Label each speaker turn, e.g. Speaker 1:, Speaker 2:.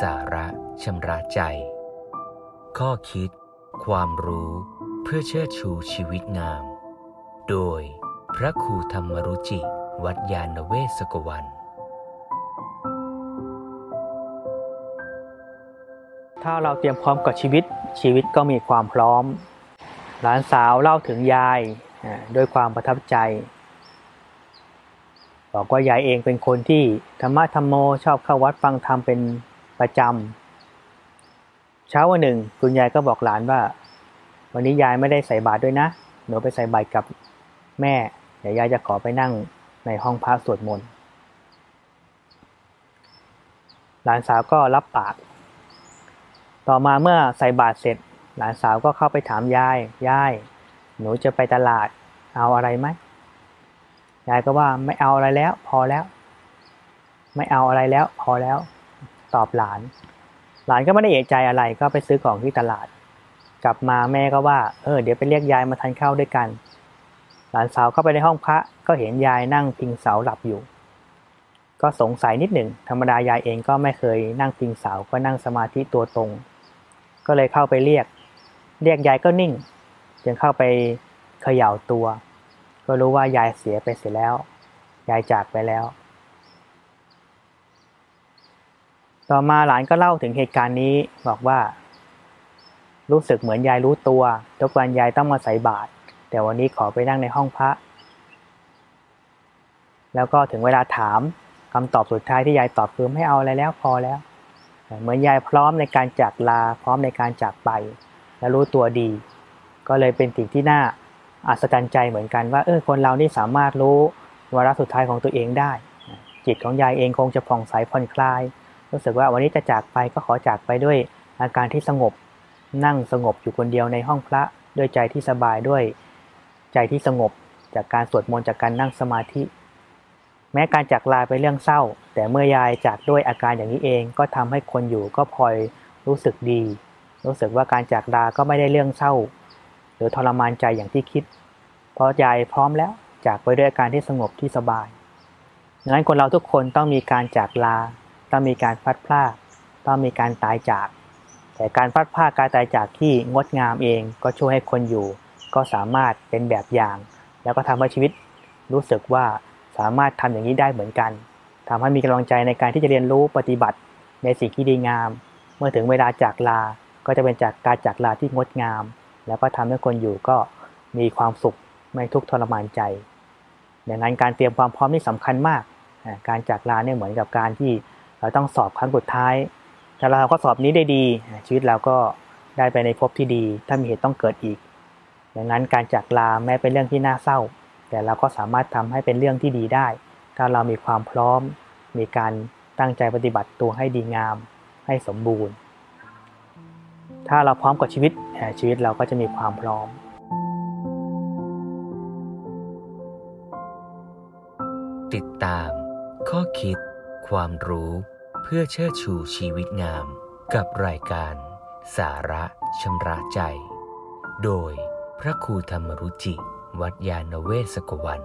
Speaker 1: สาระชำระใจ ข้อคิด ความรู้เพื่อเชิดชูชีวิตงาม โดยพระครูธรรมรุจิ วัดยาณเวศกวัน
Speaker 2: ถ้าเราเตรียมพร้อมกับชีวิตชีวิตก็มีความพร้อม หลานสาวเล่าถึงยายด้วยความประทับใจ บอกว่ายายเองเป็นคนที่ธรรมะธรรมโมชอบเข้าวัดฟังธรรมเป็น ประจำเช้าวันหนึ่ง คุณยายก็บอกหลานว่า วันนี้ยายไม่ได้ใส่บาตรด้วยนะหนูไปใส่บาตรกับแม่ เดี๋ยวยายจะขอไปนั่งในห้องพระสวดมนต์หลานสาวก็รับปาก ต่อมาเมื่อใส่บาตรเสร็จ หลานสาวก็เข้าไปถามยาย ยาย หนูจะไปตลาด เอาอะไรไหม ยายก็ว่าไม่เอาอะไรแล้ว พอแล้ว ไม่เอาอะไรแล้ว พอแล้ว ตอบหลาน หลานก็ไม่ได้เอะใจอะไรก็ไปซื้อของที่ตลาด กลับมาแม่ก็ว่า เออ เดี๋ยวไปเรียกยายมาทานข้าวด้วยกัน หลานสาวเข้าไปในห้องพระก็เห็นยายนั่งพิงเสาหลับอยู่ ก็สงสัยนิดหนึ่งธรรมดายายเองก็ไม่เคยนั่งพิงเสาก็นั่งสมาธิตัวตรง ก็เลยเข้าไปเรียก เรียกยายก็นิ่ง จึงเข้าไปเขย่าตัว ก็รู้ว่ายายเสียไปเสียแล้ว ยายจากไปแล้ว ต่อมาหลานก็เล่าถึงเหตุการณ์นี้บอกว่า รู้สึกเหมือนยายรู้ตัว ทุกวันยายต้องมาใส่บาตรแต่วันนี้ขอไปนั่งในห้องพระ แล้วก็ถึงเวลาถามคำตอบสุดท้ายที่ยายตอบคือไม่เอาอะไรแล้วพอแล้ว เหมือนยายพร้อมในการจากลาพร้อมในการจากไป และรู้ตัวดี ก็เลยเป็นสิ่งที่น่าอัศจรรย์ใจเหมือนกันว่าเออคนเรานี่สามารถรู้วาระสุดท้ายของตัวเองได้ จิตของยายเองคงจะผ่องใสผ่อนคลาย รู้สึกว่าวันนี้จะจากไปก็ขอจากไปด้วยอาการที่สงบ นั่งสงบอยู่คนเดียวในห้องพระด้วยใจที่สบายด้วยใจที่สงบ จากการสวดมนต์จากการนั่งสมาธิ แม้การจากลาเป็นเรื่องเศร้า แต่เมื่อยายจากด้วยอาการอย่างนี้เองก็ทำให้คนอยู่ก็พลอยรู้สึกดี รู้สึกว่าการจากลาก็ไม่ได้เรื่องเศร้า หรือทรมานใจอย่างที่คิด เพราะยายพร้อมแล้วจากไปด้วยอาการที่สงบที่สบายดังนั้นคนเราทุกคนต้องมีการจากลา ต้องมีการพัดพลาดต้องมีการตายจาก แต่การพัดพลาดการตายจากที่งดงามเองก็ช่วยให้คนอยู่ ก็สามารถเป็นแบบอย่าง แล้วก็ทำให้ชีวิตรู้สึกว่าสามารถทำอย่างนี้ได้เหมือนกันทำให้มีกำลังใจในการที่จะเรียนรู้ปฏิบัติในสิ่งที่ดีงาม เมื่อถึงเวลาจากลา ก็จะเป็นจากการจากลาที่งดงาม แล้วก็ทำให้คนอยู่ก็มีความสุขไม่ทุกข์ทรมานใจดังนั้นการเตรียมความพร้อมนี่สำคัญมาก การจากลาเนี่ยเหมือนกับการที่ เราต้องสอบครั้งสุดท้ายถ้าเราก็สอบนี้ได้ดี ชีวิตเราก็ได้ไปในภพที่ดี ถ้ามีเหตุต้องเกิดอีก ดังนั้นการจากลาแม้เป็นเรื่องที่น่าเศร้า แต่เราก็สามารถทำให้เป็นเรื่องที่ดีได้ ถ้าเรามีความพร้อม มีการตั้งใจปฏิบัติตัวให้ดีงาม ให้สมบูรณ์ ถ้าเราพร้อมกับชีวิตชีวิตเราก็จะมีความพร้อม
Speaker 1: ติดตาม ข้อคิด ความรู้ เพื่อเชิดชูชีวิตงามกับรายการ สาระชำระใจ โดยพระครูธรรมรุจิ วัดยาณเวศกวัน